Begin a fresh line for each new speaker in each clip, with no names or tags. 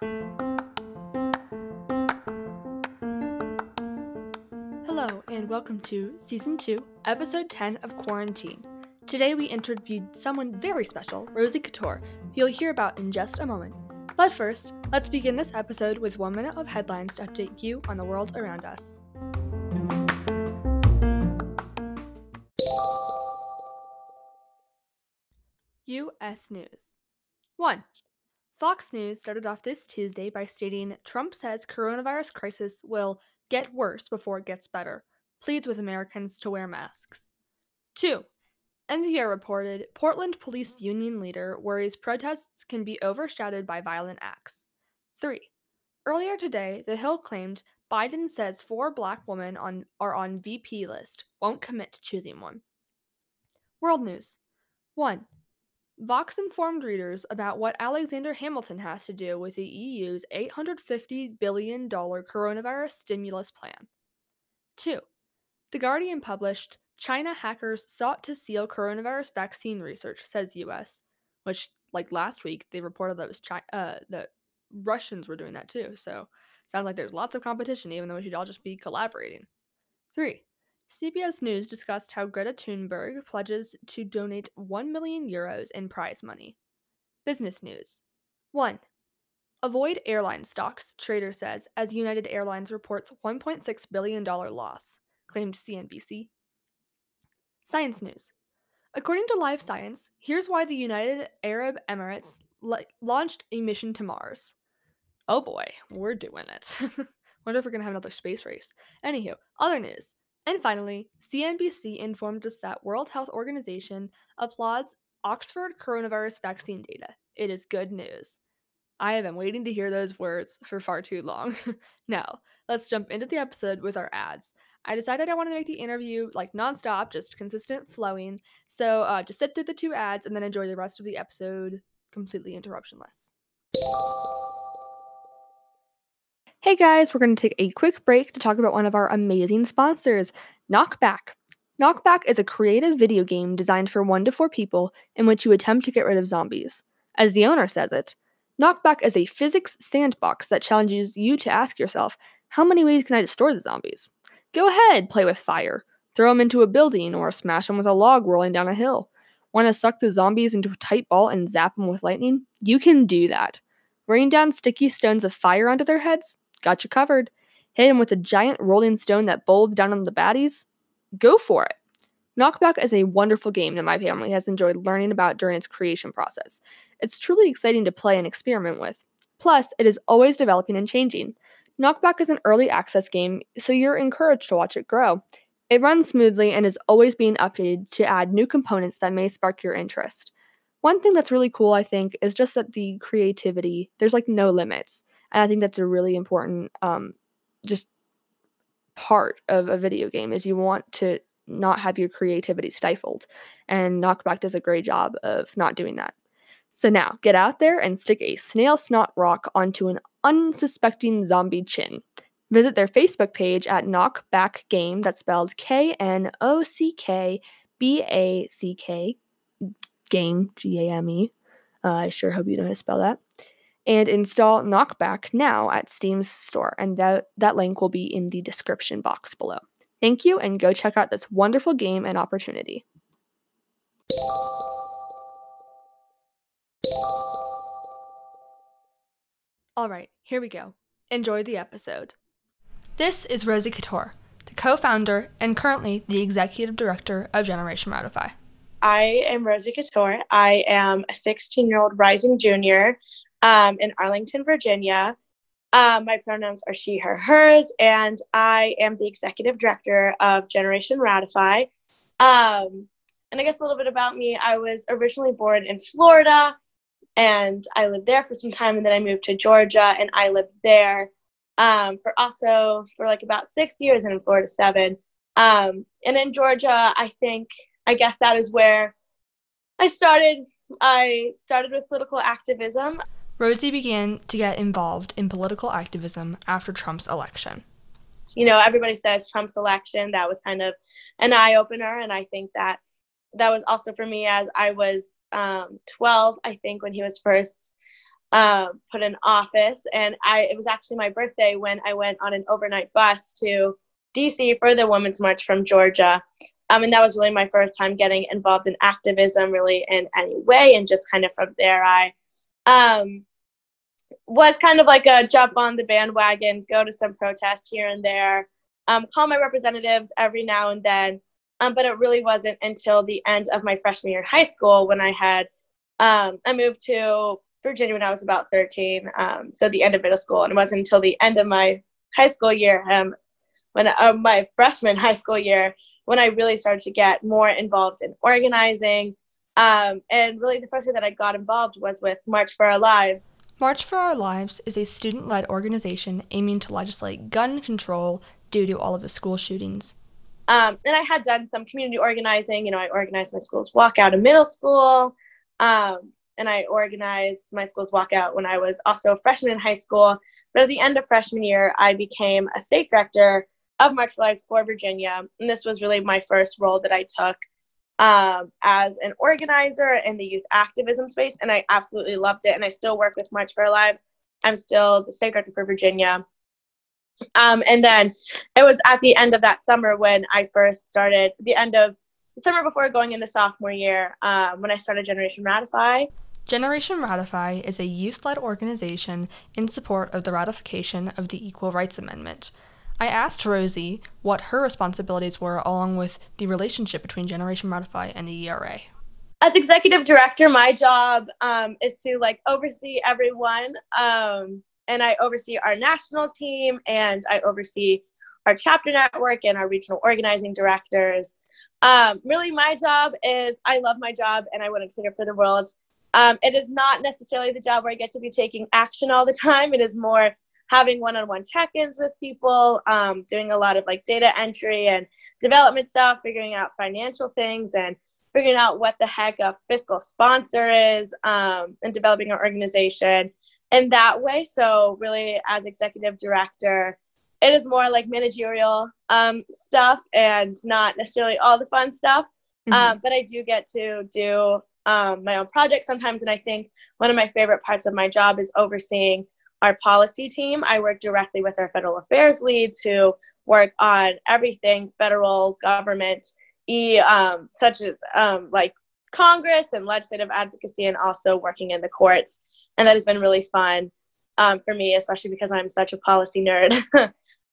Hello, and welcome to Season 2, Episode 10 of QuaranTEEN. Today we interviewed someone very special, Rosie Couture, who you'll hear about in just a moment. But first, let's begin this episode with one minute of headlines to update you on the world around us. U.S. News 1. Fox News started off this Tuesday by stating Trump says coronavirus crisis will get worse before it gets better, pleads with Americans to wear masks. 2. NPR reported Portland police union leader worries protests can be overshadowed by violent acts. 3. Earlier today, The Hill claimed Biden says four black women on, are on VP list, won't commit to choosing one. World News 1. Vox informed readers about what Alexander Hamilton has to do with the EU's $850 billion coronavirus stimulus plan. 2. The Guardian published China hackers sought to steal coronavirus vaccine research, says US, which, like last week, they reported that was China, uh, that Russians were doing that too. So, sounds like there's lots of competition, even though we should all just be collaborating. 3. CBS News discussed how Greta Thunberg pledges to donate 1 million euros in prize money. Business news 1. Avoid airline stocks, trader says, as United Airlines reports $1.6 billion loss, claimed CNBC. Science news. According to Live Science, here's why the United Arab Emirates launched a mission to Mars. Oh boy, we're doing it. Wonder if we're gonna have another space race. Anywho, other news. And finally, CNBC informed us that World Health Organization applauds Oxford coronavirus vaccine data. It is good news. I have been waiting to hear those words for far too long. now, let's jump into the episode with our ads. I decided I wanted to make the interview like nonstop, just consistent flowing. So uh, just sit through the two ads and then enjoy the rest of the episode completely interruptionless. Hey guys, we're going to take a quick break to talk about one of our amazing sponsors, Knockback. Knockback is a creative video game designed for one to four people in which you attempt to get rid of zombies. As the owner says it, Knockback is a physics sandbox that challenges you to ask yourself, how many ways can I destroy the zombies? Go ahead, play with fire. Throw them into a building or smash them with a log rolling down a hill. Want to suck the zombies into a tight ball and zap them with lightning? You can do that. Rain down sticky stones of fire onto their heads? Got you covered. Hit him with a giant rolling stone that bowls down on the baddies? Go for it. Knockback is a wonderful game that my family has enjoyed learning about during its creation process. It's truly exciting to play and experiment with. Plus, it is always developing and changing. Knockback is an early access game, so you're encouraged to watch it grow. It runs smoothly and is always being updated to add new components that may spark your interest. One thing that's really cool, I think, is just that the creativity, there's like no limits. And I think that's a really important um, just part of a video game is you want to not have your creativity stifled. And Knockback does a great job of not doing that. So now, get out there and stick a snail snot rock onto an unsuspecting zombie chin. Visit their Facebook page at Knockback Game, that's spelled K N O C K B A C K, Game, G A M E. Uh, I sure hope you know how to spell that and install Knockback now at Steam's store, and that, that link will be in the description box below. Thank you, and go check out this wonderful game and opportunity. All right, here we go. Enjoy the episode. This is Rosie Couture, the co founder and currently the executive director of Generation Ratify.
I am Rosie Couture. I am a 16 year old rising junior um, in Arlington, Virginia. Um, my pronouns are she, her, hers, and I am the executive director of Generation Ratify. Um, and I guess a little bit about me I was originally born in Florida and I lived there for some time, and then I moved to Georgia and I lived there um, for also for like about six years and in Florida seven. Um, and in Georgia, I think, I guess that is where I started. I started with political activism.
Rosie began to get involved in political activism after Trump's election.
You know, everybody says Trump's election, that was kind of an eye opener. And I think that that was also for me as I was um, 12, I think, when he was first um, put in office. And I it was actually my birthday when I went on an overnight bus to DC for the Women's March from Georgia. Um, and that was really my first time getting involved in activism, really in any way. And just kind of from there, I um, was kind of like a jump on the bandwagon, go to some protests here and there, um, call my representatives every now and then. Um, but it really wasn't until the end of my freshman year in high school when I had um, I moved to Virginia when I was about 13, um, so the end of middle school, and it wasn't until the end of my high school year, um, when uh, my freshman high school year, when I really started to get more involved in organizing. Um, and really, the first way that I got involved was with March for Our Lives.
March for Our Lives is a student led organization aiming to legislate gun control due to all of the school shootings.
Um, and I had done some community organizing. You know, I organized my school's walkout in middle school. Um, and I organized my school's walkout when I was also a freshman in high school. But at the end of freshman year, I became a state director of March for Lives for Virginia. And this was really my first role that I took um, as an organizer in the youth activism space. And I absolutely loved it. And I still work with March for Our Lives. I'm still the state director for Virginia. Um, and then it was at the end of that summer when I first started, the end of the summer before going into sophomore year, um, when I started Generation Ratify.
Generation Ratify is a youth led organization in support of the ratification of the Equal Rights Amendment. I asked Rosie what her responsibilities were along with the relationship between Generation Ratify and the ERA.
As executive director, my job um, is to like oversee everyone, um, and I oversee our national team, and I oversee our chapter network and our regional organizing directors. Um, really, my job is I love my job and I wouldn't trade it for the world. Um, it is not necessarily the job where I get to be taking action all the time. It is more having one-on-one check-ins with people, um, doing a lot of like data entry and development stuff, figuring out financial things, and figuring out what the heck a fiscal sponsor is, um, and developing our organization in that way. So really, as executive director, it is more like managerial um, stuff and not necessarily all the fun stuff. Mm-hmm. Um, but I do get to do um, my own projects sometimes. And I think one of my favorite parts of my job is overseeing our policy team. I work directly with our federal affairs leads who work on everything federal government, e, um, such as um, like Congress and legislative advocacy, and also working in the courts. And that has been really fun um, for me, especially because I'm such a policy nerd.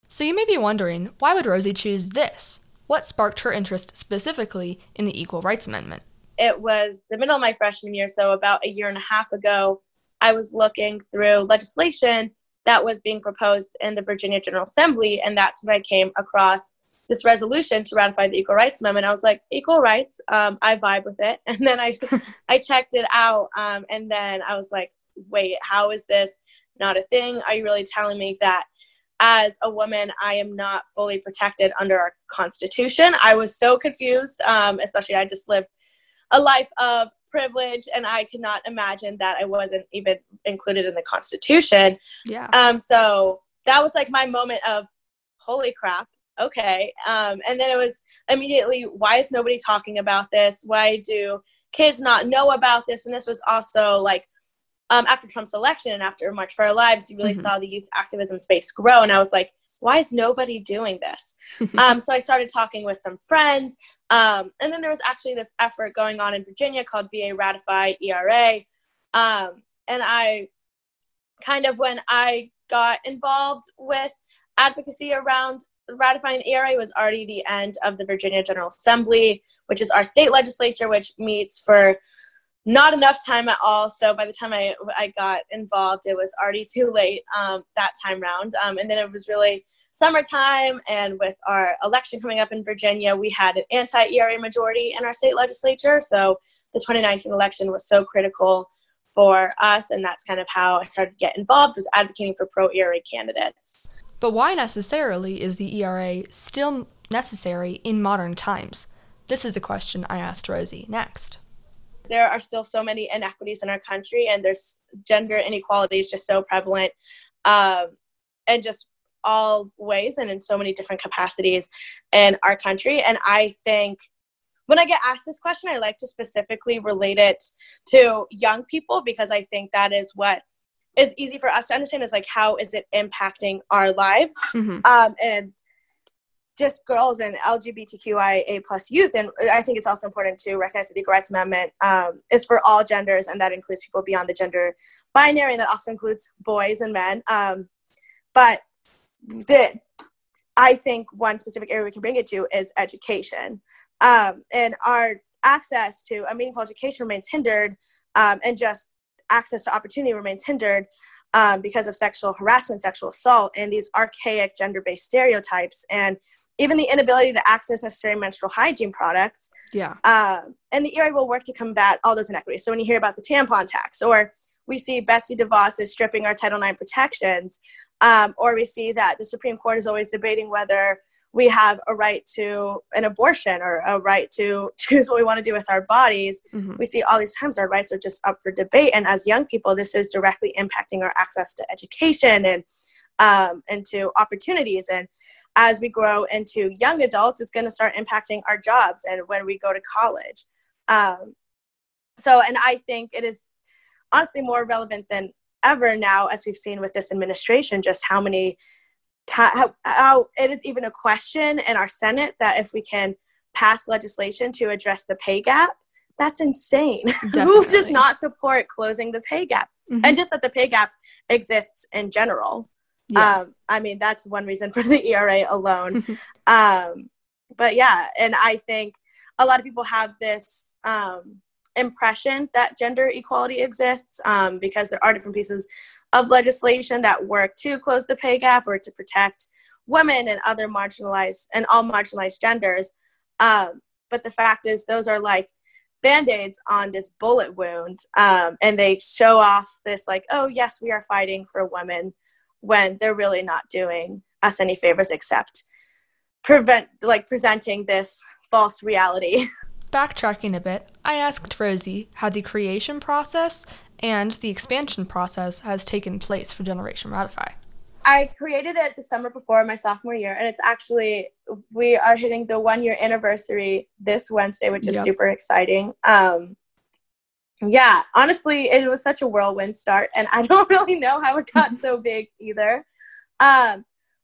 so you may be wondering, why would Rosie choose this? What sparked her interest specifically in the Equal Rights Amendment?
it was the middle of my freshman year, so about a year and a half ago, I was looking through legislation that was being proposed in the Virginia General Assembly, and that's when I came across this resolution to ratify the Equal Rights Amendment. I was like, equal rights, um, I vibe with it, and then I I checked it out, um, and then I was like, wait, how is this not a thing? Are you really telling me that? As a woman, I am not fully protected under our Constitution. I was so confused, um, especially I just lived a life of privilege and I could not imagine that I wasn't even included in the Constitution.
Yeah.
Um, so that was like my moment of holy crap. Okay. Um, and then it was immediately, why is nobody talking about this? Why do kids not know about this? And this was also like um, after Trump's election and after March for Our Lives, you really mm-hmm. saw the youth activism space grow. And I was like, why is nobody doing this? um, so I started talking with some friends. Um, and then there was actually this effort going on in Virginia called VA Ratify ERA. Um, and I kind of, when I got involved with advocacy around ratifying the ERA, was already the end of the Virginia General Assembly, which is our state legislature, which meets for not enough time at all. So by the time I, I got involved, it was already too late um, that time round. Um, and then it was really summertime, and with our election coming up in Virginia, we had an anti ERA majority in our state legislature. So the 2019 election was so critical for us, and that's kind of how I started to get involved, was advocating for pro ERA candidates.
But why necessarily is the ERA still necessary in modern times? This is a question I asked Rosie next
there are still so many inequities in our country and there's gender inequality is just so prevalent um, and just all ways and in so many different capacities in our country and i think when i get asked this question i like to specifically relate it to young people because i think that is what is easy for us to understand is like how is it impacting our lives
Mhm.
um, and just girls and LGBTQIA plus youth. And I think it's also important to recognize that the Equal Rights Amendment um, is for all genders, and that includes people beyond the gender binary, and that also includes boys and men. Um, but the I think one specific area we can bring it to is education, um, and our access to a meaningful education remains hindered, um, and just access to opportunity remains hindered um, because of sexual harassment, sexual assault, and these archaic gender based stereotypes, and even the inability to access necessary menstrual hygiene products.
Yeah.
Um, and the ERA will work to combat all those inequities. So when you hear about the tampon tax, or we see Betsy DeVos is stripping our Title IX protections, um, or we see that the Supreme Court is always debating whether we have a right to an abortion or a right to choose what we want to do with our bodies.
Mhm.
we see all these times our rights are just up for debate. And as young people this is directly impacting our access to education and um, and to opportunities. And as we grow into young adults it's going to start impacting our jobs and when we go to college. Um, so and i think it is honestly more relevant than ever now as we've seen with this administration just how many ti how, how it is even a question in our senate that if we can pass legislation to address the pay gap that's insane. Who does not support closing the pay gap?
Mhm.
and just that the pay gap exists in general.
Yeah.
um, i mean that's one reason for the era alone. Um, but yeah and i think a lot of people have this um, impression that gender equality exists um, because there are different pieces of legislation that work to close the pay gap or to protect women and other marginalized and all marginalized genders. Um, but the fact is those are like band-aids on this bullet wound um, and they show off this like oh yes we are fighting for women when they're really not doing us any favors except prevent like presenting this false reality
Backtracking a bit, I asked Rosie how the creation process and the expansion process has taken place for Generation Ratify.
I created it the summer before my sophomore year, and it's actually we are hitting the one year anniversary this Wednesday, which is
Yep.
super exciting. Um, yeah, honestly, it was such a whirlwind start, and I don't really know how it got so big either. Um,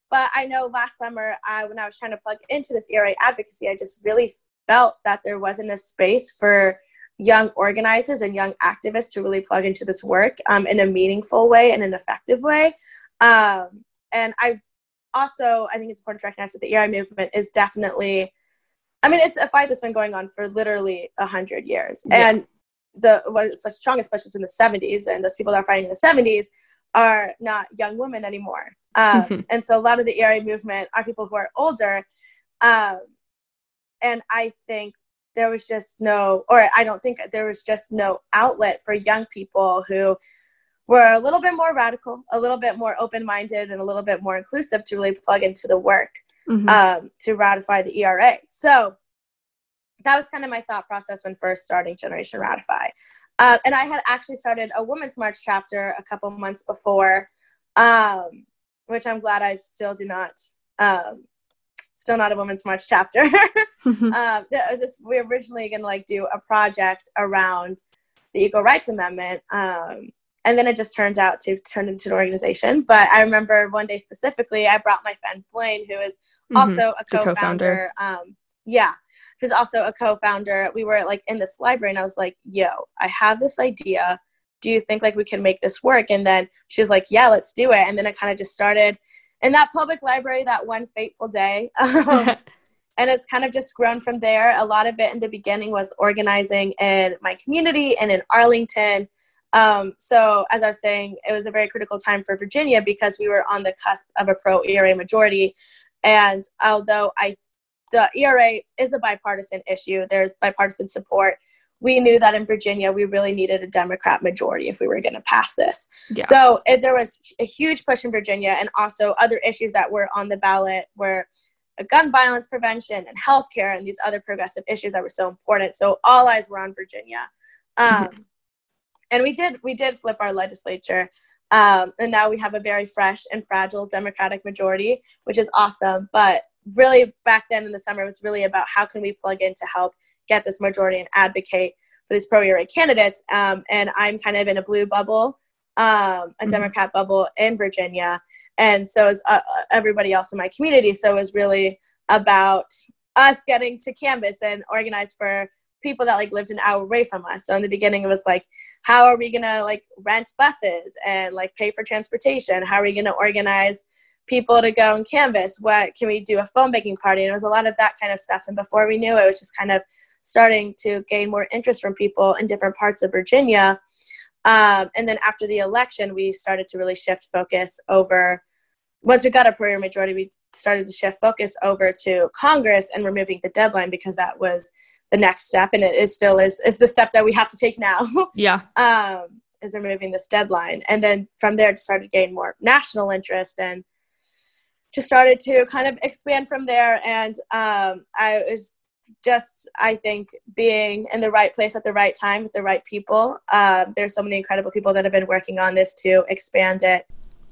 but I know last summer, I when I was trying to plug into this ERA advocacy, I just really felt that there wasn't a space for young organizers and young activists to really plug into this work um, in a meaningful way and an effective way. Um, and I also, I think it's important to recognize that the ERA movement is definitely, I mean, it's a fight that's been going on for literally a hundred years.
Yeah.
And the what is such strong, especially in the 70s, and those people that are fighting in the 70s are not young women anymore. Um, and so a lot of the ERA movement are people who are older. Um, and I think there was just no, or I don't think there was just no outlet for young people who were a little bit more radical, a little bit more open minded, and a little bit more inclusive to really plug into the work
Mhm.
um, to ratify the ERA. So that was kind of my thought process when first starting Generation Ratify. Um, and I had actually started a Women's March chapter a couple months before, um, which I'm glad I still do not, um, still not a Women's March chapter. um, th- this we were originally going to like do a project around the Equal Rights Amendment, um, and then it just turned out to turn into an organization. But I remember one day specifically, I brought my friend Blaine, who is
Mhm.
also a co-founder.
co-founder.
Um, yeah, who's also a co-founder. We were like in this library, and I was like, "Yo, I have this idea. Do you think like we can make this work?" And then she was like, "Yeah, let's do it." And then it kind of just started in that public library that one fateful day. Um, and it's kind of just grown from there. A lot of it in the beginning was organizing in my community and in Arlington. Um, so, as I was saying, it was a very critical time for Virginia because we were on the cusp of a pro ERA majority. And although I, the ERA is a bipartisan issue, there's bipartisan support. We knew that in Virginia, we really needed a Democrat majority if we were going to pass this.
yeah.
So it, there was a huge push in Virginia, and also other issues that were on the ballot were uh, gun violence prevention and healthcare and these other progressive issues that were so important. So all eyes were on Virginia, um, and we did we did flip our legislature, um, and now we have a very fresh and fragile Democratic majority, which is awesome. But really, back then in the summer, it was really about how can we plug in to help get this majority and advocate for these pro ERA candidates. Um, and I'm kind of in a blue bubble um, a mm-hmm. Democrat bubble in Virginia, and so is uh, everybody else in my community. So it was really about us getting to canvas and organize for people that like lived an hour away from us. So in the beginning, it was like, how are we gonna like rent buses and like pay for transportation? How are we gonna organize people to go and canvas? What can we do a phone banking party? And it was a lot of that kind of stuff. And before we knew it, it was just kind of starting to gain more interest from people in different parts of Virginia. Um, and then after the election, we started to really shift focus over. Once we got a pro ERA majority, we started to shift focus over to Congress and removing the deadline because that was the next step, and it is still is is the step that we have to take now.
Yeah.
um, is removing this deadline, and then from there, it started to gain more national interest and just started to kind of expand from there. And um, I was just I think being in the right place at the right time with the right people. Um, there's so many incredible people that have been working on this to expand it.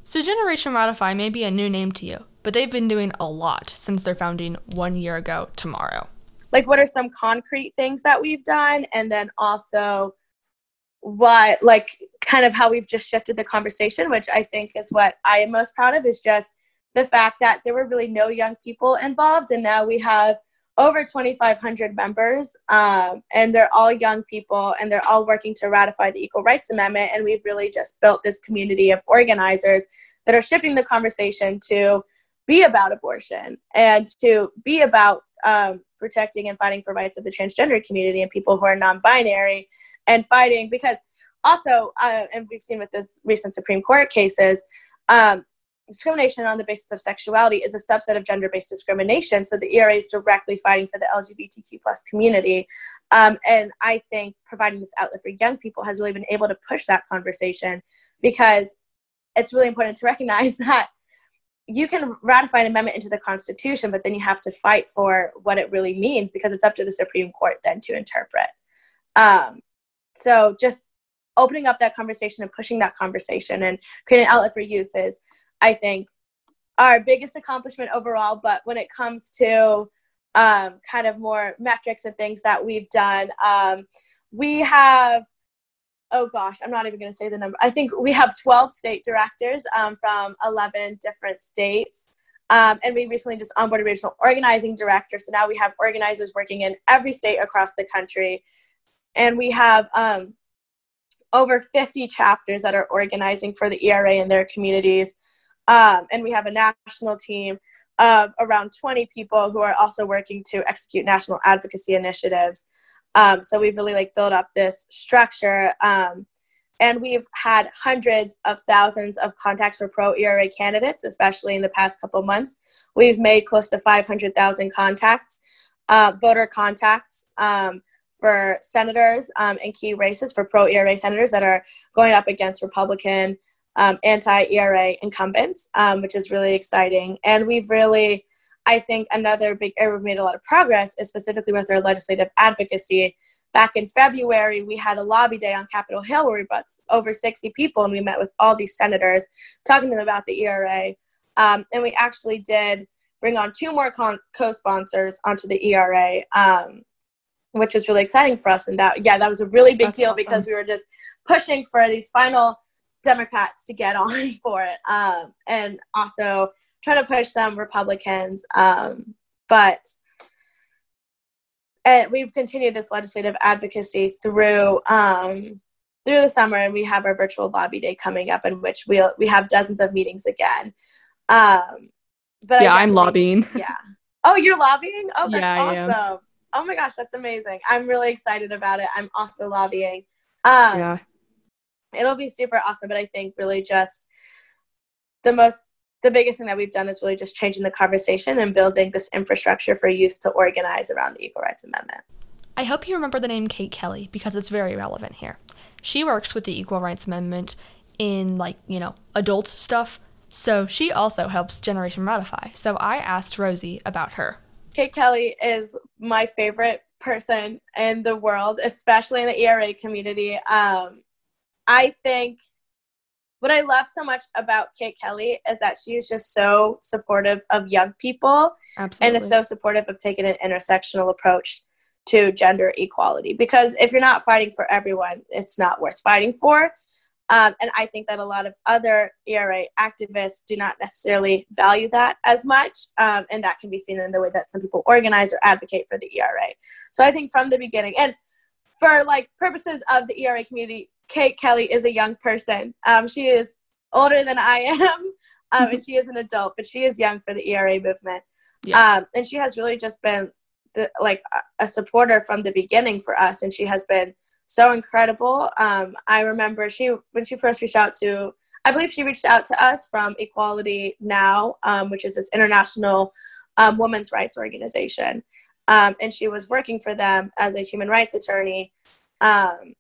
So Generation Ratify may be a new name to you, but they've been doing a lot since their founding one year ago tomorrow.
Like, what are some concrete things that we've done, and then also what, like, kind of how we've just shifted the conversation, which I think is what I am most proud of, is just the fact that there were really no young people involved, and now we have over 2,500 members, um, and they're all young people, and they're all working to ratify the Equal Rights Amendment. And we've really just built this community of organizers that are shifting the conversation to be about abortion and to be about um, protecting and fighting for rights of the transgender community and people who are non-binary, and fighting because also, uh, and we've seen with this recent Supreme Court cases. Um, discrimination on the basis of sexuality is a subset of gender-based discrimination. So the ERA is directly fighting for the LGBTQ plus community, um, and I think providing this outlet for young people has really been able to push that conversation because it's really important to recognize that you can ratify an amendment into the Constitution, but then you have to fight for what it really means because it's up to the Supreme Court then to interpret. Um, so just opening up that conversation and pushing that conversation and creating an outlet for youth is I think, our biggest accomplishment overall. But when it comes to um, kind of more metrics and things that we've done, um, we have, oh gosh, I'm not even going to say the number. I think we have 12 state directors um, from 11 different states. Um, and we recently just onboarded regional organizing director. So now we have organizers working in every state across the country. And we have um, over 50 chapters that are organizing for the ERA in their communities. Um, and we have a national team of around 20 people who are also working to execute national advocacy initiatives. Um, so we've really like built up this structure. Um, and we've had hundreds of thousands of contacts for pro ERA candidates, especially in the past couple months. We've made close to 500,000 contacts, uh, voter contacts um, for senators um, in key races for pro ERA senators that are going up against Republican um, anti ERA incumbents, um, which is really exciting. And we've really, I think, another big area we've made a lot of progress is specifically with our legislative advocacy. Back in February, we had a lobby day on Capitol Hill where we brought over 60 people and we met with all these senators talking to them about the ERA. Um, and we actually did bring on two more con- co-sponsors onto the ERA, um, which was really exciting for us. And that, yeah, that was a really big That's deal awesome. because we were just pushing for these final Democrats to get on for it, um, and also trying to push some Republicans. Um, but and we've continued this legislative advocacy through um, through the summer, and we have our virtual lobby day coming up, in which we we'll, we have dozens of meetings again. Um,
but yeah, I'm lobbying.
Yeah. Oh, you're lobbying? Oh, that's yeah, awesome. Oh my gosh, that's amazing. I'm really excited about it. I'm also lobbying. Um, yeah it'll be super awesome. But I think really just the most the biggest thing that we've done is really just changing the conversation and building this infrastructure for youth to organize around the Equal Rights Amendment.
I hope you remember the name Kate Kelly because it's very relevant here. She works with the Equal Rights Amendment in like, you know, adult stuff. So she also helps Generation Ratify. So I asked Rosie about her.
Kate Kelly is my favorite person in the world, especially in the ERA community. Um, I think what I love so much about Kate Kelly is that she is just so supportive of young people Absolutely. and is so supportive of taking an intersectional approach to gender equality. Because if you're not fighting for everyone, it's not worth fighting for. Um, and I think that a lot of other ERA activists do not necessarily value that as much. Um, and that can be seen in the way that some people organize or advocate for the ERA. So I think from the beginning, and for like purposes of the ERA community, Kate Kelly is a young person. Um, she is older than I am, um, and she is an adult, but she is young for the ERA movement. Yeah. Um, and she has really just been the, like a supporter from the beginning for us, and she has been so incredible. Um, I remember she when she first reached out to, I believe she reached out to us from Equality Now, um, which is this international um, women's rights organization, um, and she was working for them as a human rights attorney. Um,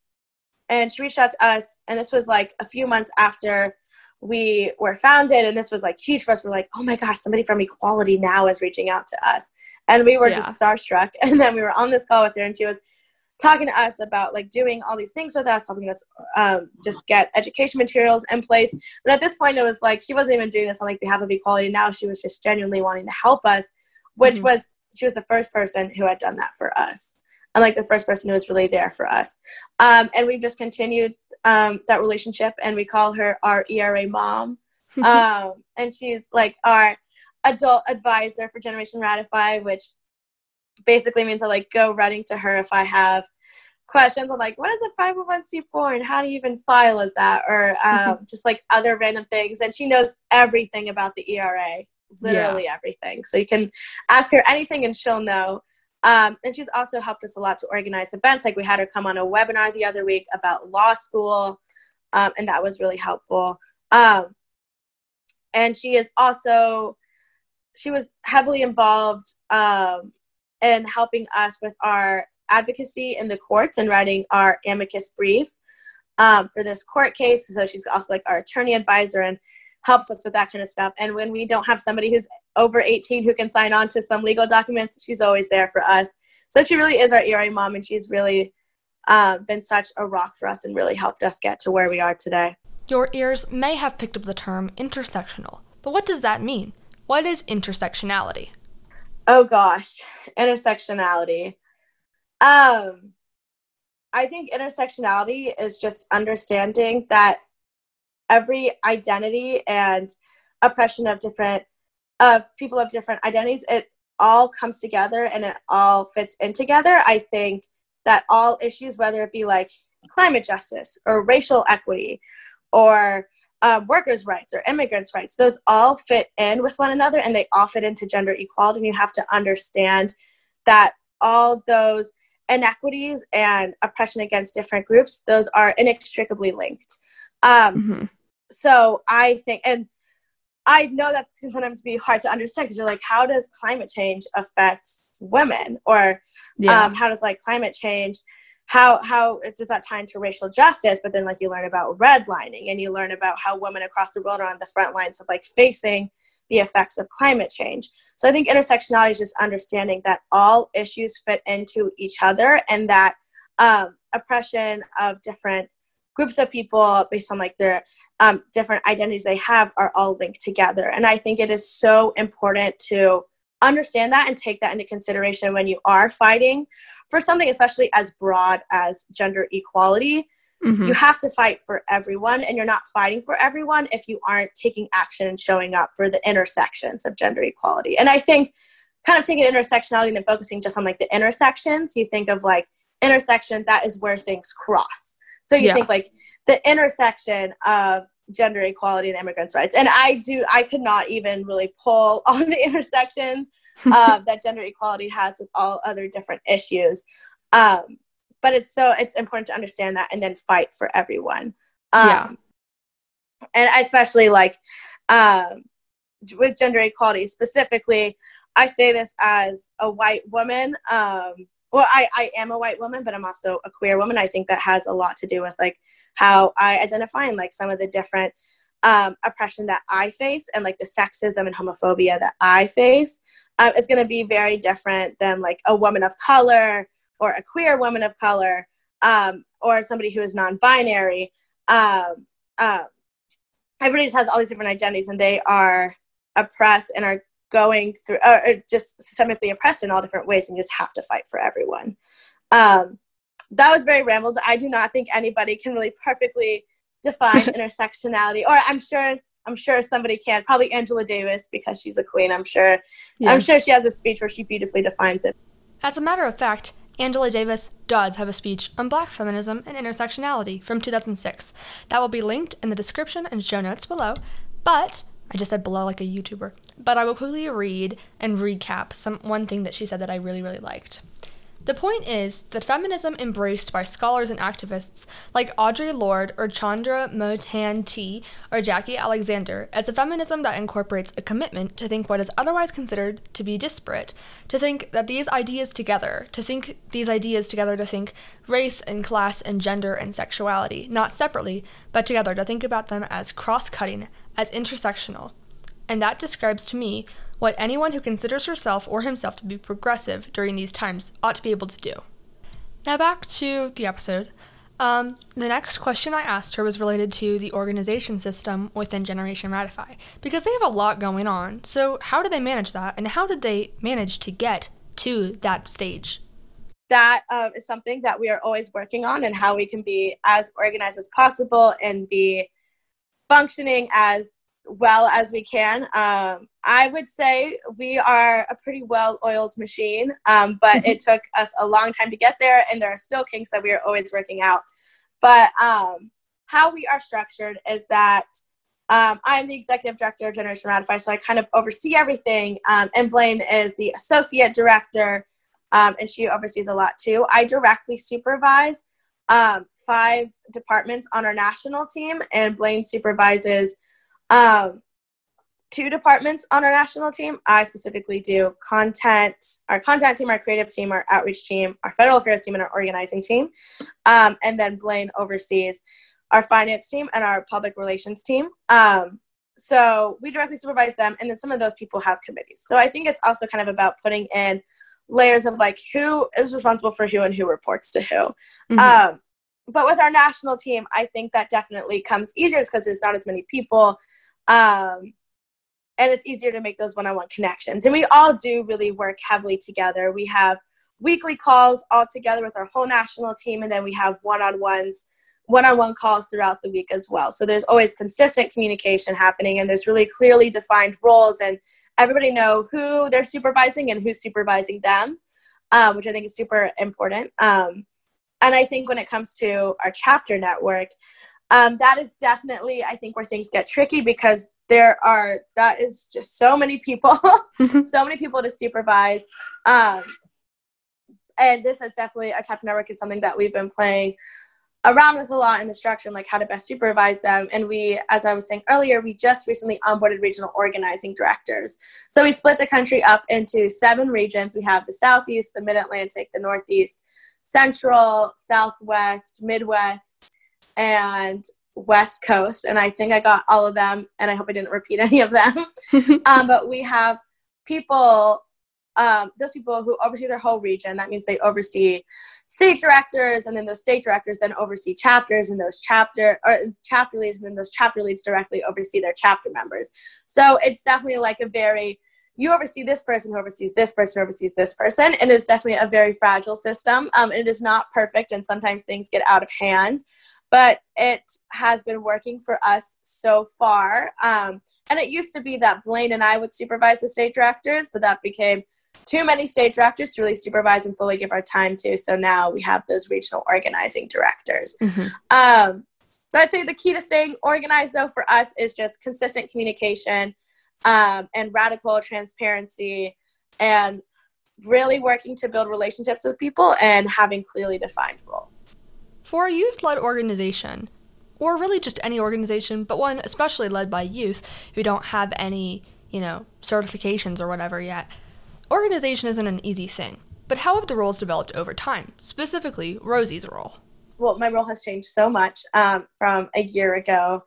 and she reached out to us, and this was like a few months after we were founded and this was like huge for us. We're like oh my gosh somebody from equality now is reaching out to us. And we were yeah. just starstruck and then we were on this call with her and she was talking to us about like doing all these things with us helping us um, just get education materials in place. And at this point it was like she wasn't even doing this on like behalf of equality now. She was just genuinely wanting to help us which mm-hmm. was she was the first person who had done that for us and like the first person who was really there for us. Um, and we've just continued um, that relationship, and we call her our ERA mom. um, and she's like our adult advisor for Generation Ratify, which basically means I like go running to her if I have questions. On like what is a 501c4 and how do you even file as that? Or um, just like other random things. And she knows everything about the era literally yeah. everything. So you can ask her anything and she'll know um, and she's also helped us a lot to organize events. Like we had her come on a webinar the other week about law school, um, and that was really helpful. Um, and she is also, she was heavily involved um, in helping us with our advocacy in the courts and writing our amicus brief um, for this court case. So she's also like our attorney advisor and helps us with that kind of stuff. And when we don't have somebody who's over 18 who can sign on to some legal documents, she's always there for us. So she really is our ERA mom, and she's really uh, been such a rock for us and really helped us get to where we are today.
Your ears may have picked up the term intersectional, but what does that mean? What is intersectionality?
Oh gosh, intersectionality. Um, I think intersectionality is just understanding that every identity and oppression of different of people of different identities it all comes together and it all fits in together i think that all issues whether it be like climate justice or racial equity or um, workers' rights or immigrants' rights, those all fit in with one another and they all fit into gender equality. And you have to understand that all those inequities and oppression against different groups, those are inextricably linked. Um, mm-hmm so I think, and I know that can sometimes be hard to understand because you're like, how does climate change affect women, or yeah. um, how does like climate change? How how does that tie into racial justice? But then like you learn about redlining, and you learn about how women across the world are on the front lines of like facing the effects of climate change. So I think intersectionality is just understanding that all issues fit into each other, and that um, oppression of different groups of people based on like their um, different identities they have are all linked together. And i think it is so important to understand that and take that into consideration when you are fighting for something especially as broad as gender equality. Mm-hmm. you have to fight for everyone and you're not fighting for everyone if you aren't taking action and showing up for the intersections of gender equality. And i think kind of taking intersectionality and then focusing just on like the intersections you think of like intersection that is where things cross so you yeah. think like the intersection of gender equality and immigrants' rights. And I do, I could not even really pull on the intersections uh, that gender equality has with all other different issues. Um, but it's so it's important to understand that and then fight for everyone. Um, yeah. And especially like um, with gender equality specifically, I say this as a white woman. Um, well I, I am a white woman but i'm also a queer woman. I think that has a lot to do with like how i identify and like some of the different um, oppression that i face and like the sexism and homophobia that i face um, is going to be very different than like a woman of color or a queer woman of color um, or somebody who is non-binary. Um, uh, everybody just has all these different identities and they are oppressed and are going through or, or just systemically oppressed in all different ways and you just have to fight for everyone um, that was very rambled i do not think anybody can really perfectly define intersectionality, or I'm sure I'm sure somebody can. Probably Angela Davis because she's a queen. I'm sure. I'm sure she has a speech where she beautifully defines it.
As a matter of fact, Angela Davis does have a speech on black feminism and intersectionality from 2006. That will be linked in the description and show notes below. But I just said below like a YouTuber. But I will quickly read and recap some one thing that she said that I really really liked. The point is that feminism embraced by scholars and activists like Audre Lorde or Chandra Mohanty or Jacqui Alexander is a feminism that incorporates a commitment to think what is otherwise considered to be disparate, to think that these ideas together, to think these ideas together, to think race and class and gender and sexuality, not separately, but together, to think about them as cross cutting, as intersectional. And that describes to me what anyone who considers herself or himself to be progressive during these times ought to be able to do. Now, back to the episode. Um, the next question I asked her was related to the organization system within Generation Ratify, because they have a lot going on. So, how did they manage that, and how did they manage to get to that stage?
That uh, is something that we are always working on, and how we can be as organized as possible and be functioning as well as we can. Um, I would say we are a pretty well oiled machine, um, but it took us a long time to get there, and there are still kinks that we are always working out. But um, how we are structured is that um, I'm the executive director of Generation Ratify, so I kind of oversee everything, um, and Blaine is the associate director, um, and she oversees a lot too. I directly supervise five departments on our national team, and Blaine supervises um, two departments on our national team. I specifically do content, our content team, our creative team, our outreach team, our federal affairs team, and our organizing team. Um, and then Blaine oversees our finance team and our public relations team. Um, so we directly supervise them, and then some of those people have committees. So I think it's also kind of about putting in layers of like who is responsible for who and who reports to who. Mm-hmm. Um, but with our national team, I think that definitely comes easier because there's not as many people um, and it's easier to make those one-on-one connections. And we all do really work heavily together. We have weekly calls all together with our whole national team and then we have one-on-ones one-on-one calls throughout the week as well. So there's always consistent communication happening and there's really clearly defined roles and everybody know who they're supervising and who's supervising them um, which i think is super important. Um, and i think when it comes to our chapter network um, that is definitely i think where things get tricky because there are that is just so many people mm-hmm. so many people to supervise. Um, and this is definitely a chapter network is something that we've been playing around with a lot in the structure and like how to best supervise them. And we as i was saying earlier we just recently onboarded regional organizing directors. So we split the country up into seven regions. We have the southeast the mid-atlantic the northeast central southwest midwest and West Coast, and I think I got all of them, and I hope I didn't repeat any of them. um, but we have people, um, those people who oversee their whole region. That means they oversee state directors, and then those state directors then oversee chapters, and those chapter or chapter leads, and then those chapter leads directly oversee their chapter members. So it's definitely like a very you oversee this person who oversees this person who oversees this person and it's definitely a very fragile system um, it is not perfect and sometimes things get out of hand but it has been working for us so far. Um, and it used to be that Blaine and I would supervise the state directors, but that became too many state directors to really supervise and fully give our time to. So now we have those regional organizing directors. Mm-hmm. Um, so I'd say the key to staying organized, though, for us is just consistent communication um, and radical transparency and really working to build relationships with people and having clearly defined roles.
For a youth led organization, or really just any organization, but one especially led by youth who don't have any, you know, certifications or whatever yet, organization isn't an easy thing. But how have the roles developed over time, specifically Rosie's role?
Well, my role has changed so much um, from a year ago.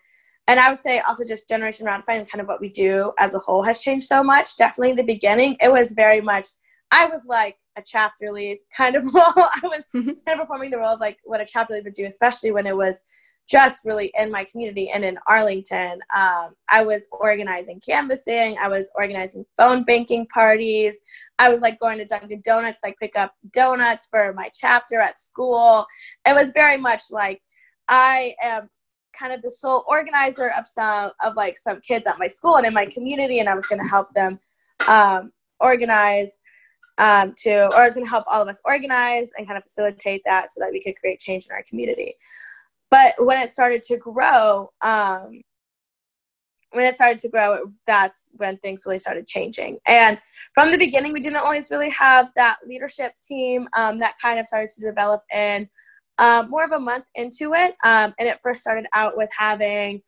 And I would say also just Generation Ratify and kind of what we do as a whole has changed so much. Definitely in the beginning, it was very much, I was like, a chapter lead kind of role. I was mm-hmm. kind of performing the role of like what a chapter lead would do, especially when it was just really in my community and in Arlington. Um, I was organizing canvassing, I was organizing phone banking parties. I was like going to Dunkin' Donuts, like pick up donuts for my chapter at school. It was very much like I am kind of the sole organizer of some of like some kids at my school and in my community, and I was going to help them um, organize um, to, or I was going to help all of us organize and kind of facilitate that so that we could create change in our community. But when it started to grow, um, when it started to grow, that's when things really started changing. And from the beginning, we didn't always really have that leadership team um, that kind of started to develop in um, more of a month into it. Um, and it first started out with having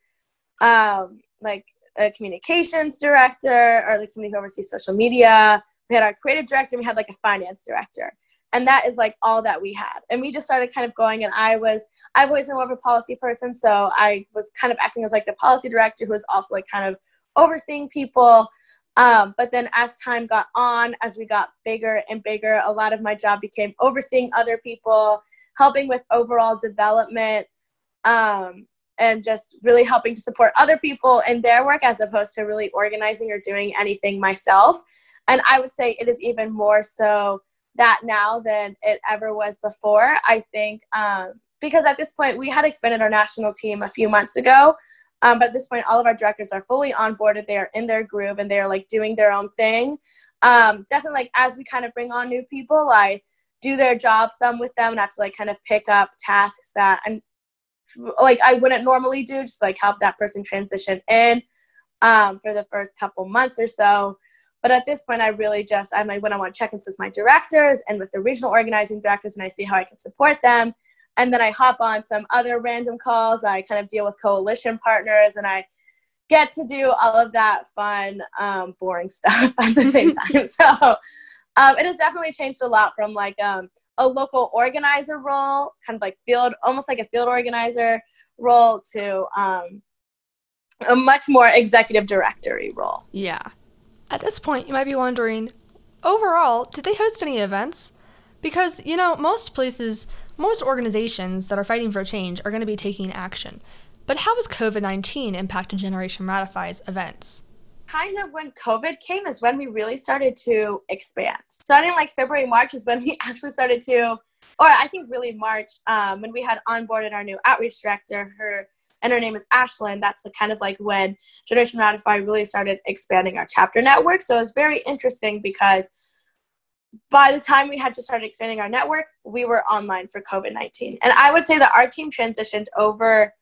um, like a communications director or like somebody who oversees social media. We had our creative director, we had like a finance director and that is like all that we had and we just started kind of going and i was i've always been more of a policy person so i was kind of acting as like the policy director who was also like kind of overseeing people um, but then as time got on as we got bigger and bigger a lot of my job became overseeing other people helping with overall development um, and just really helping to support other people in their work as opposed to really organizing or doing anything myself and i would say it is even more so that now than it ever was before. I think um, because at this point we had expanded our national team a few months ago. Um, but at this point, all of our directors are fully onboarded. They are in their groove and they're like doing their own thing. Um, definitely, like as we kind of bring on new people, I do their job some with them and have to like kind of pick up tasks that and like I wouldn't normally do, just like help that person transition in um, for the first couple months or so. But at this point, I really just, I'm like, when I want check-ins with my directors and with the regional organizing directors, and I see how I can support them. And then I hop on some other random calls. I kind of deal with coalition partners, and I get to do all of that fun, um, boring stuff at the same time. So um, it has definitely changed a lot from like um, a local organizer role, kind of like field, almost like a field organizer role, to um, a much more executive directory role.
Yeah. At this point, you might be wondering overall, did they host any events? Because, you know, most places, most organizations that are fighting for change are going to be taking action. But how has COVID 19 impacted Generation Ratify's events?
Kind of when COVID came is when we really started to expand. Starting like February, March is when we actually started to, or I think really March, um, when we had onboarded our new outreach director, her and her name is Ashlyn. That's the kind of like when Generation Ratify really started expanding our chapter network. So it was very interesting because by the time we had to start expanding our network, we were online for COVID 19. And I would say that our team transitioned over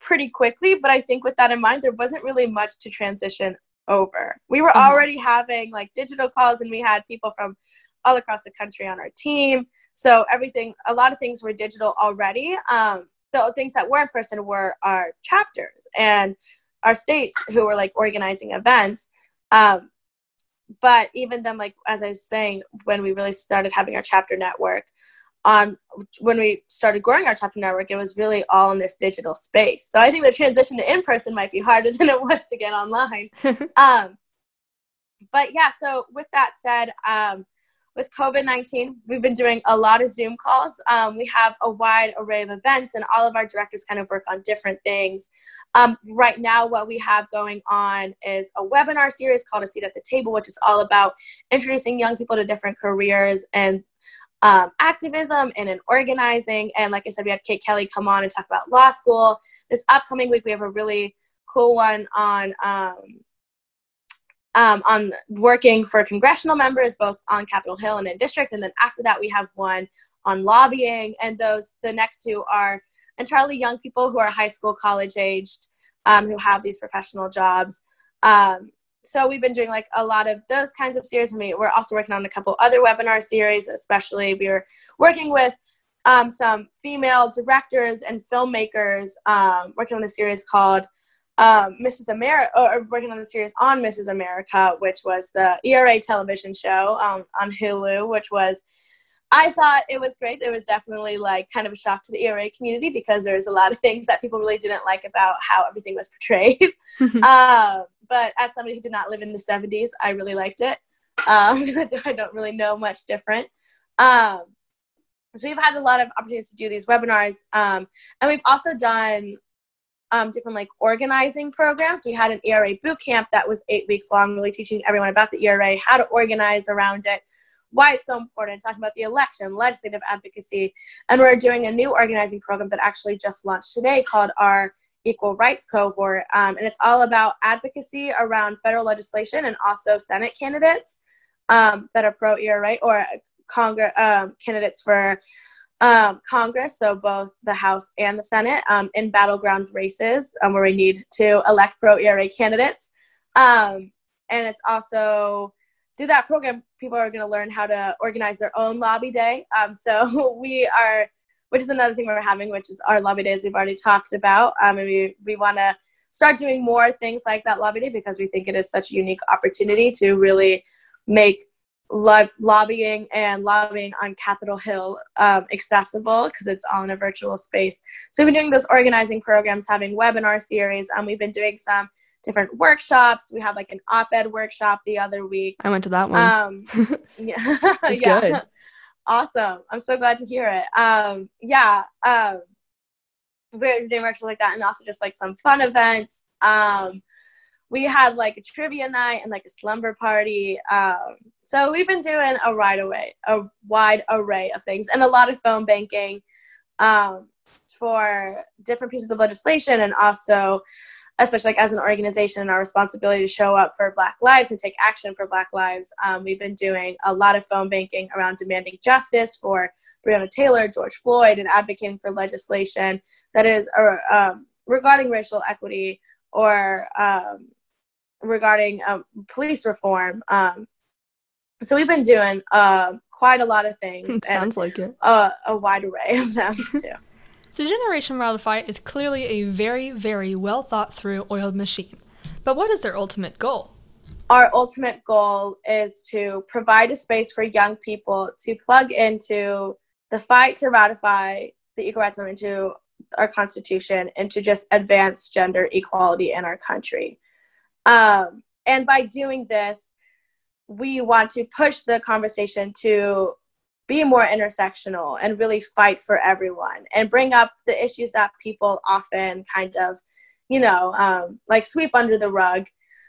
pretty quickly, but I think with that in mind, there wasn't really much to transition over. We were mm-hmm. already having like digital calls and we had people from all across the country on our team. So everything, a lot of things were digital already. Um, the things that were in person were our chapters and our states who were like organizing events. Um, but even then, like as I was saying, when we really started having our chapter network, on when we started growing our chapter network, it was really all in this digital space. So I think the transition to in person might be harder than it was to get online. um, but yeah, so with that said, um, with COVID 19, we've been doing a lot of Zoom calls. Um, we have a wide array of events, and all of our directors kind of work on different things. Um, right now, what we have going on is a webinar series called A Seat at the Table, which is all about introducing young people to different careers and um, activism and in organizing. And like I said, we had Kate Kelly come on and talk about law school. This upcoming week, we have a really cool one on um, um, on working for congressional members, both on Capitol Hill and in district. And then after that, we have one on lobbying. And those, the next two are entirely young people who are high school, college aged, um, who have these professional jobs. Um, so we've been doing like a lot of those kinds of series. And we, we're also working on a couple other webinar series, especially we are working with um, some female directors and filmmakers um, working on a series called um, Mrs. America, or working on the series on Mrs. America, which was the ERA television show um, on Hulu, which was, I thought it was great. It was definitely like kind of a shock to the ERA community because there's a lot of things that people really didn't like about how everything was portrayed. um, but as somebody who did not live in the 70s, I really liked it. Um, I don't really know much different. Um, so we've had a lot of opportunities to do these webinars, um, and we've also done um, different like organizing programs. We had an ERA boot camp that was eight weeks long, really teaching everyone about the ERA, how to organize around it, why it's so important, talking about the election, legislative advocacy. And we're doing a new organizing program that actually just launched today called our Equal Rights Cohort. Um, and it's all about advocacy around federal legislation and also Senate candidates um, that are pro ERA or Congress um, candidates for um, Congress, so both the House and the Senate, um, in battleground races um, where we need to elect pro ERA candidates. And it's also through that program, people are going to learn how to organize their own lobby day. Um, so we are, which is another thing we're having, which is our lobby days we've already talked about. Um, and we, we want to start doing more things like that lobby day because we think it is such a unique opportunity to really make lo- lobbying and lobbying on Capitol Hill um, accessible because it's all in a virtual space. So we've been doing those organizing programs, having webinar series. Um, we've been doing some different workshops. We had like an op-ed workshop the other week.
I went to that one. Um,
yeah, yeah. Good. Awesome. I'm so glad to hear it. Um, yeah. Um, we're doing workshops like that, and also just like some fun events. Um, we had like a trivia night and like a slumber party. Um, so we've been doing a wide array, a wide array of things, and a lot of phone banking um, for different pieces of legislation, and also especially like as an organization and our responsibility to show up for black lives and take action for black lives um, we've been doing a lot of phone banking around demanding justice for breonna taylor george floyd and advocating for legislation that is uh, um, regarding racial equity or um, regarding um, police reform um, so we've been doing uh, quite a lot of things
sounds like it.
uh, a wide array of them too
so Generation Ratify is clearly a very, very well thought through oiled machine. But what is their ultimate goal?
Our ultimate goal is to provide a space for young people to plug into the fight to ratify the Equal Rights Amendment to our Constitution and to just advance gender equality in our country. Um, and by doing this, we want to push the conversation to be more intersectional and really fight for everyone and bring up the issues that people often kind of, you know, um, like sweep under the rug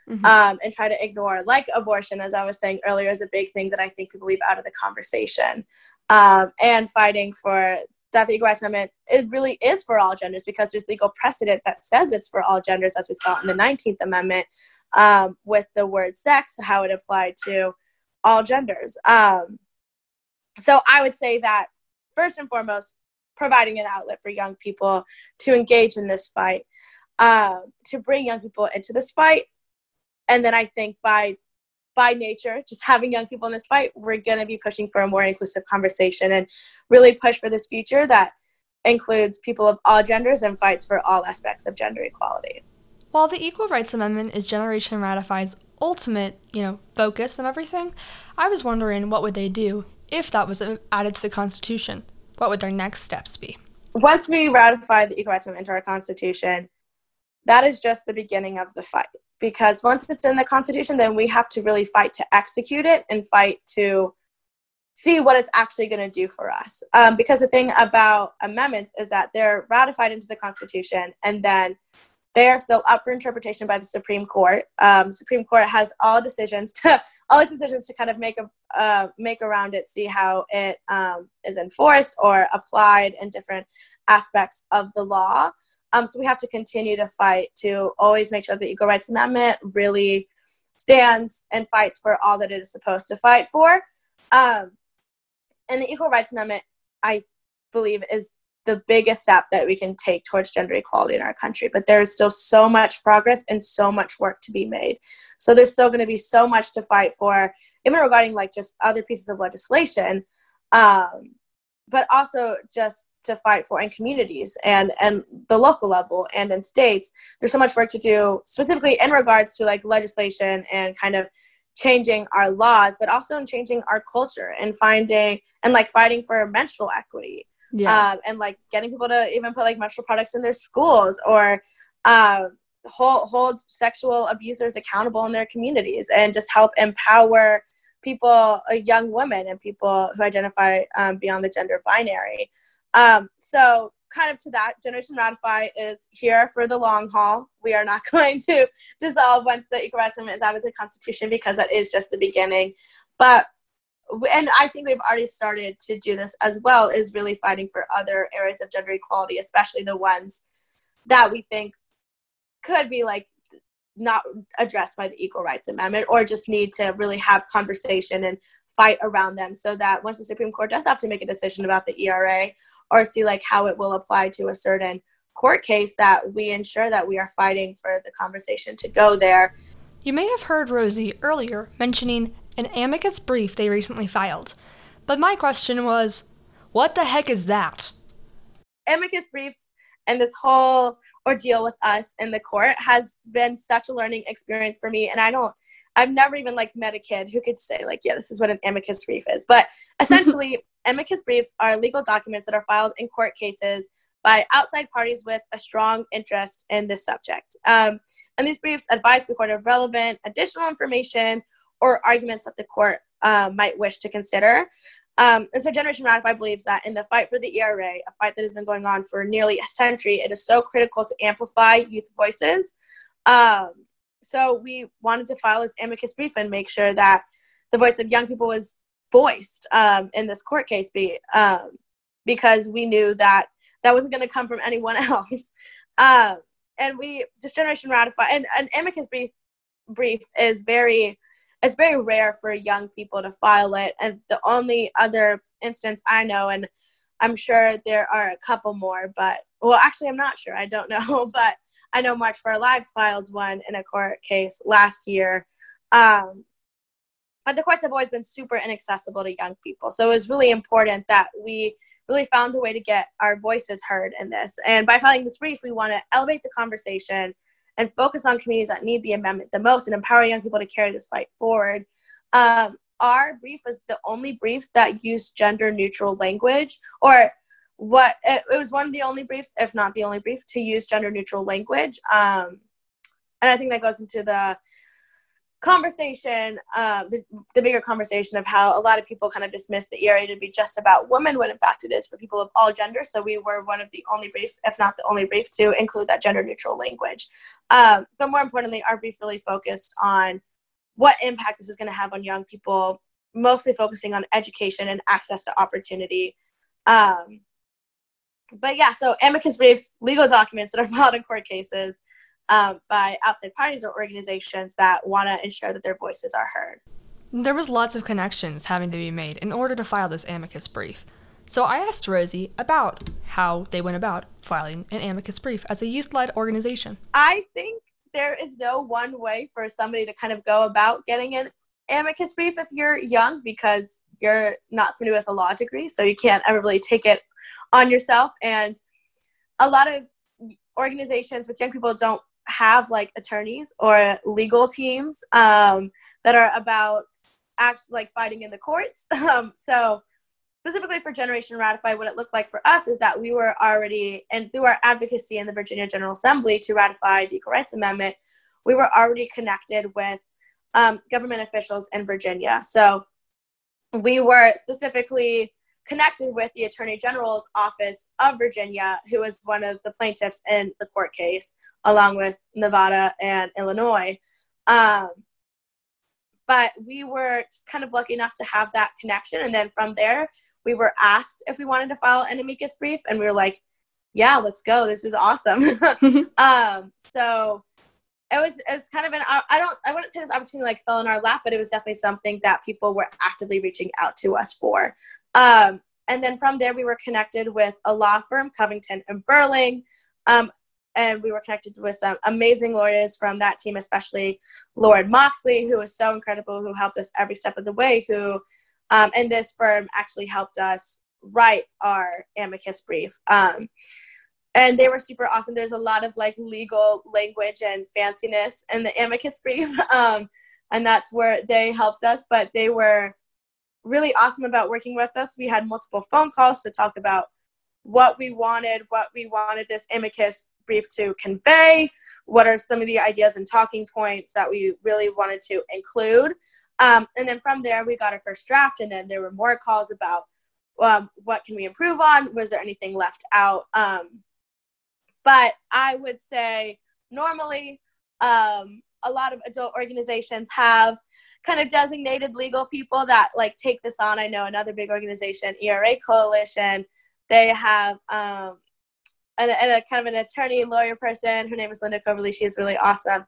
mm-hmm. um, and try to ignore, like abortion, as I was saying earlier, is a big thing that I think people leave out of the conversation. Um, and fighting for that the Equal Rights Amendment it really is for all genders because there's legal precedent that says it's for all genders, as we saw in the 19th Amendment um, with the word sex, how it applied to all genders. Um, so I would say that first and foremost, providing an outlet for young people to engage in this fight, uh, to bring young people into this fight, and then I think by by nature, just having young people in this fight, we're going to be pushing for a more inclusive conversation and really push for this future that includes people of all genders and fights for all aspects of gender equality.
While the Equal Rights Amendment is Generation Ratify's ultimate, you know, focus and everything, I was wondering what would they do if that was added to the Constitution, what would their next steps be?
Once we ratify the Equal Rights into our Constitution, that is just the beginning of the fight. Because once it's in the Constitution, then we have to really fight to execute it and fight to see what it's actually going to do for us. Um, because the thing about amendments is that they're ratified into the Constitution and then they are still up for interpretation by the Supreme Court. Um, Supreme Court has all decisions to all its decisions to kind of make a uh, make around it, see how it um, is enforced or applied in different aspects of the law. Um, so we have to continue to fight to always make sure that the Equal Rights Amendment really stands and fights for all that it is supposed to fight for. Um, and the Equal Rights Amendment, I believe, is the biggest step that we can take towards gender equality in our country. But there is still so much progress and so much work to be made. So there's still going to be so much to fight for, even regarding like just other pieces of legislation, um, but also just to fight for in communities and and the local level and in states. There's so much work to do, specifically in regards to like legislation and kind of changing our laws, but also in changing our culture and finding and like fighting for menstrual equity yeah. Um, and like getting people to even put like menstrual products in their schools or um, hold, hold sexual abusers accountable in their communities and just help empower people, uh, young women and people who identify um, beyond the gender binary. Um, so kind of to that, Generation Ratify is here for the long haul. We are not going to dissolve once the Equal Rights Amendment is out of the Constitution because that is just the beginning. But and I think we've already started to do this as well, is really fighting for other areas of gender equality, especially the ones that we think could be like not addressed by the Equal Rights Amendment or just need to really have conversation and fight around them so that once the Supreme Court does have to make a decision about the ERA or see like how it will apply to a certain court case that we ensure that we are fighting for the conversation to go there.
You may have heard Rosie earlier mentioning an amicus brief they recently filed. But my question was, what the heck is that?
Amicus briefs and this whole ordeal with us in the court has been such a learning experience for me and I don't I've never even like met a kid who could say like yeah this is what an amicus brief is but essentially amicus briefs are legal documents that are filed in court cases by outside parties with a strong interest in this subject. Um, and these briefs advise the court of relevant additional information or arguments that the court uh, might wish to consider. Um, and so Generation Ratify believes that in the fight for the ERA, a fight that has been going on for nearly a century, it is so critical to amplify youth voices. Um, so we wanted to file this amicus brief and make sure that the voice of young people was voiced um, in this court case be, um, because we knew that that wasn't going to come from anyone else. Um, and we just generation ratify and an amicus brief brief is very it's very rare for young people to file it and the only other instance i know and i'm sure there are a couple more but well actually i'm not sure i don't know but i know march for our lives filed one in a court case last year um, but the courts have always been super inaccessible to young people so it was really important that we really found a way to get our voices heard in this. And by filing this brief, we want to elevate the conversation and focus on communities that need the amendment the most and empower young people to carry this fight forward. Um, our brief was the only brief that used gender neutral language, or what it, it, was one of the only briefs, if not the only brief, to use gender neutral language. Um, and I think that goes into the conversation, uh, the, the, bigger conversation of how a lot of people kind of dismiss the ERA to be just about women, when in fact it is for people of all genders. So we were one of the only briefs, if not the only brief, to include that gender neutral language. Um, but more importantly, our brief really focused on what impact this is going to have on young people, mostly focusing on education and access to opportunity. Um, but yeah, so amicus briefs, legal documents that are filed in court cases, um, by outside parties or organizations that want to ensure that their voices are heard.
There was lots of connections having to be made in order to file this amicus brief. So I asked Rosie about how they went about filing an amicus brief as a youth-led organization.
I think there is no one way for somebody to kind of go about getting an amicus brief if you're young because you're not somebody with a law degree, so you can't ever really take it on yourself. And a lot of organizations with young people don't have like attorneys or legal teams um, that are about actually like fighting in the courts. Um, so specifically for Generation Ratify, what it looked like for us is that we were already, and through our advocacy in the Virginia General Assembly to ratify the Equal Rights Amendment, we were already connected with um, government officials in Virginia. So we were specifically connected with the Attorney General's office of Virginia, who was one of the plaintiffs in the court case, along with Nevada and Illinois. Um, but we were just kind of lucky enough to have that connection. And then from there, we were asked if we wanted to file an amicus brief, and we were like, yeah, let's go. This is awesome. um, so it was it's kind of an I don't I wouldn't say this opportunity like fell in our lap, but it was definitely something that people were actively reaching out to us for. Um, and then from there, we were connected with a law firm, Covington and Burling. Um, and we were connected with some amazing lawyers from that team, especially Lord Moxley, who was so incredible, who helped us every step of the way, who, um, and this firm actually helped us write our amicus brief. Um, and they were super awesome. There's a lot of like legal language and fanciness in the amicus brief. Um, and that's where they helped us, but they were really awesome about working with us. We had multiple phone calls to talk about what we wanted, what we wanted this amicus brief to convey, what are some of the ideas and talking points that we really wanted to include. Um, and then from there, we got our first draft, and then there were more calls about um, what can we improve on? Was there anything left out? But I would say normally um, a lot of adult organizations have kind of designated legal people that like take this on. I know another big organization, ERA Coalition, they have um, a kind of an attorney lawyer person. Her name is Linda Coberly. She is really awesome.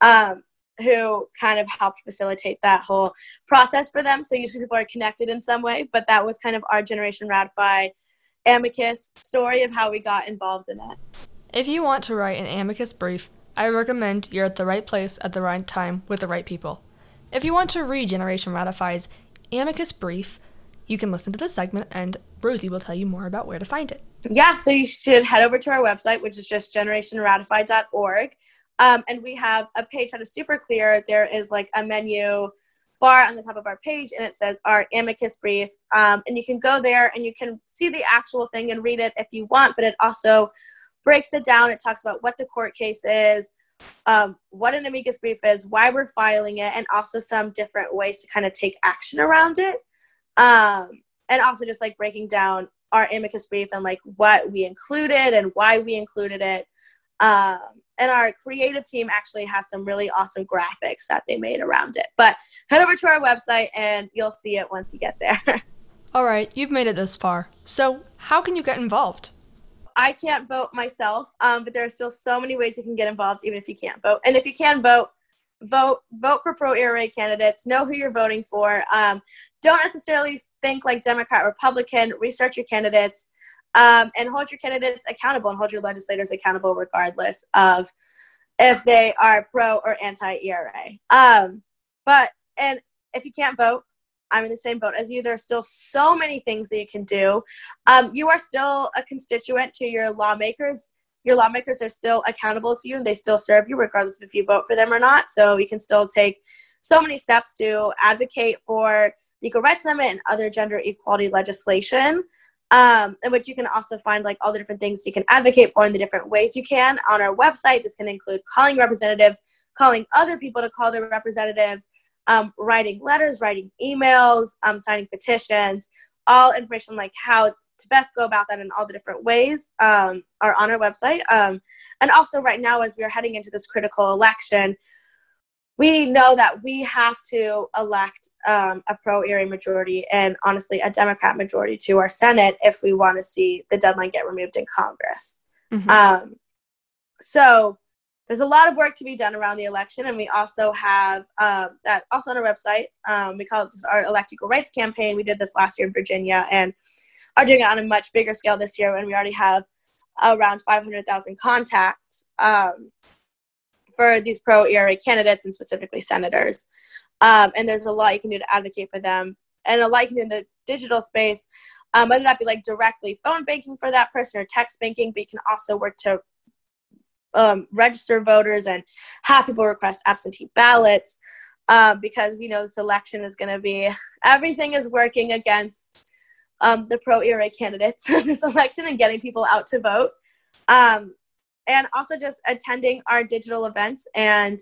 Um, who kind of helped facilitate that whole process for them. So usually people are connected in some way, but that was kind of our Generation Ratify amicus story of how we got involved in it.
If you want to write an amicus brief, I recommend you're at the right place at the right time with the right people. If you want to read Generation Ratify's amicus brief, you can listen to this segment and Rosie will tell you more about where to find it.
Yeah, so you should head over to our website, which is just generationratify.org. Um, and we have a page that is super clear. There is like a menu bar on the top of our page, and it says our amicus brief. Um, and you can go there and you can see the actual thing and read it if you want, but it also breaks it down. It talks about what the court case is, um, what an amicus brief is, why we're filing it, and also some different ways to kind of take action around it. Um, and also just like breaking down our amicus brief and like what we included and why we included it. Um, and our creative team actually has some really awesome graphics that they made around it. But head over to our website and you'll see it once you get there.
All right, you've made it this far. So, how can you get involved?
I can't vote myself, um, but there are still so many ways you can get involved, even if you can't vote. And if you can vote, vote vote for pro ERA candidates. Know who you're voting for. Um, don't necessarily think like Democrat, Republican. Research your candidates um, and hold your candidates accountable and hold your legislators accountable regardless of if they are pro or anti ERA. Um, but and if you can't vote, I'm in the same boat as you. There's still so many things that you can do. Um, you are still a constituent to your lawmakers. Your lawmakers are still accountable to you and they still serve you regardless of if you vote for them or not. So you can still take so many steps to advocate for the Equal Rights Amendment and other gender equality legislation um, in which you can also find like all the different things you can advocate for in the different ways you can on our website. This can include calling representatives, calling other people to call their representatives, um, writing letters, writing emails, um, signing petitions, all information like how to best go about that in all the different ways um, are on our website. Um, and also, right now, as we are heading into this critical election, we know that we have to elect um, a pro ERA majority and honestly a Democrat majority to our Senate if we want to see the deadline get removed in Congress. Mm-hmm. Um, so there's a lot of work to be done around the election, and we also have um, that also on our website. Um, we call it just our Elect Equal Rights campaign. We did this last year in Virginia, and are doing it on a much bigger scale this year, and we already have around 500,000 contacts. Um, for these pro ERA candidates and specifically senators. Um, and there's a lot you can do to advocate for them, and a lot you can do in the digital space, um, whether that be like directly phone banking for that person or text banking, but you can also work to um, register voters and have people request absentee ballots um, because we know this election is going to be everything is working against um, the pro ERA candidates in this election and getting people out to vote. Um, and also just attending our digital events and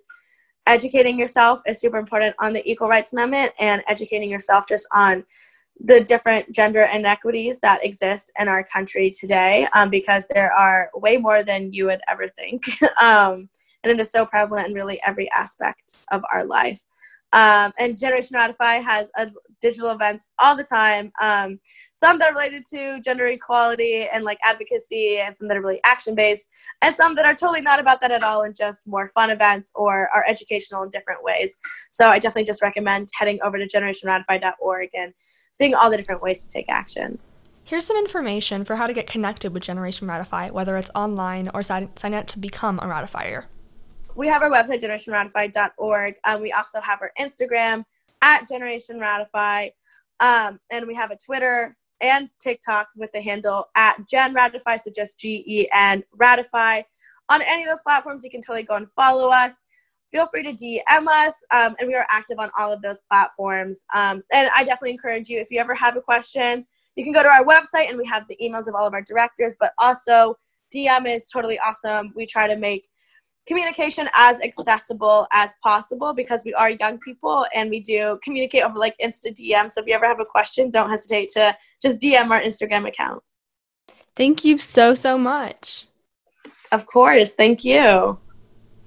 educating yourself is super important on the equal rights amendment and educating yourself just on the different gender inequities that exist in our country today um, because there are way more than you would ever think. Um, and it is so prevalent in really every aspect of our life. Um, and generation ratify has a, digital events all the time. Um, some that are related to gender equality and like advocacy, and some that are really action based, and some that are totally not about that at all and just more fun events or are educational in different ways. So I definitely just recommend heading over to generationratify.org and seeing all the different ways to take action.
Here's some information for how to get connected with Generation Ratify, whether it's online or sign, sign up to become a ratifier.
We have our website, generationratify.org. Um, we also have our Instagram at Generation Ratify. Um, and we have a Twitter and TikTok with the handle at Gen Ratify, so just G E N Ratify. On any of those platforms, you can totally go and follow us. Feel free to DM us, um, and we are active on all of those platforms. Um, and I definitely encourage you, if you ever have a question, you can go to our website and we have the emails of all of our directors, but also DM is totally awesome. We try to make communication as accessible as possible because we are young people and we do communicate over like Insta DM. So if you ever have a question, don't hesitate to just DM our Instagram account.
Thank you so, so much.
Of course. Thank you.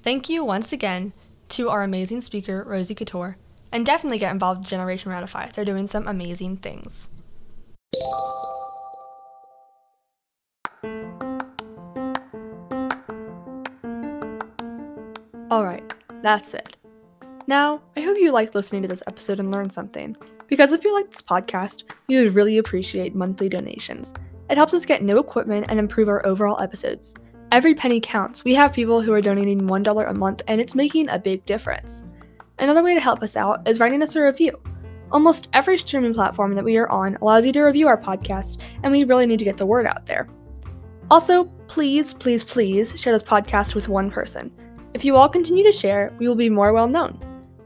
Thank you once again to our amazing speaker, Rosie Couture, and definitely get involved with Generation Ratify. They're doing some amazing things. Alright, that's it. Now, I hope you liked listening to this episode and learned something, because if you like this podcast, we would really appreciate monthly donations. It helps us get new equipment and improve our overall episodes. Every penny counts. We have people who are donating $1 a month, and it's making a big difference. Another way to help us out is writing us a review. Almost every streaming platform that we are on allows you to review our podcast, and we really need to get the word out there. Also, please, please, please share this podcast with one person. If you all continue to share, we will be more well known.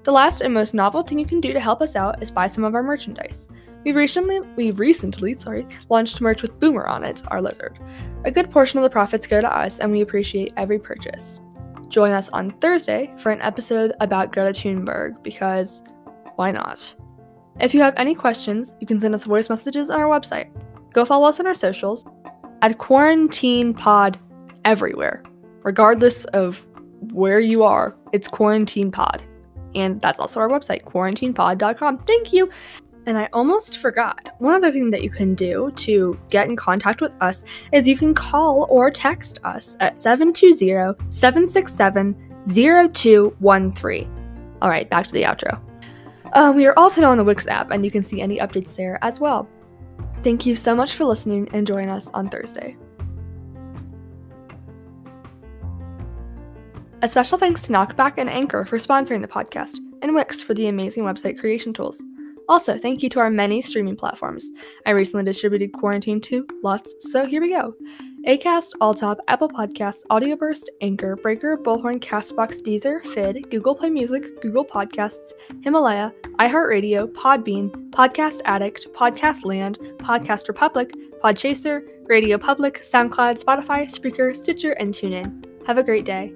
The last and most novel thing you can do to help us out is buy some of our merchandise. We recently we recently, sorry, launched merch with Boomer on it, our lizard. A good portion of the profits go to us and we appreciate every purchase. Join us on Thursday for an episode about Greta Thunberg because why not? If you have any questions, you can send us voice messages on our website. Go follow us on our socials at QuaranTEEN Pod everywhere, regardless of where you are. It's QuaranTEEN Pod. And that's also our website, quaranteenpod.com. Thank you. And I almost forgot. One other thing that you can do to get in contact with us is you can call or text us at 720 767 0213. All right, back to the outro. Uh, we are also now on the Wix app, and you can see any updates there as well. Thank you so much for listening and join us on Thursday. A special thanks to Knockback and Anchor for sponsoring the podcast, and Wix for the amazing website creation tools. Also, thank you to our many streaming platforms. I recently distributed QuaranTEEN to lots, so here we go. Acast, Alltop, Apple Podcasts, Audioburst, Anchor, Breaker, Bullhorn, Castbox, Deezer, Fid, Google Play Music, Google Podcasts, Himalaya, iHeartRadio, Podbean, Podcast Addict, Podcast Land, Podcast Republic, Podchaser, Radio Public, SoundCloud, Spotify, Spreaker, Stitcher, and TuneIn. Have a great day.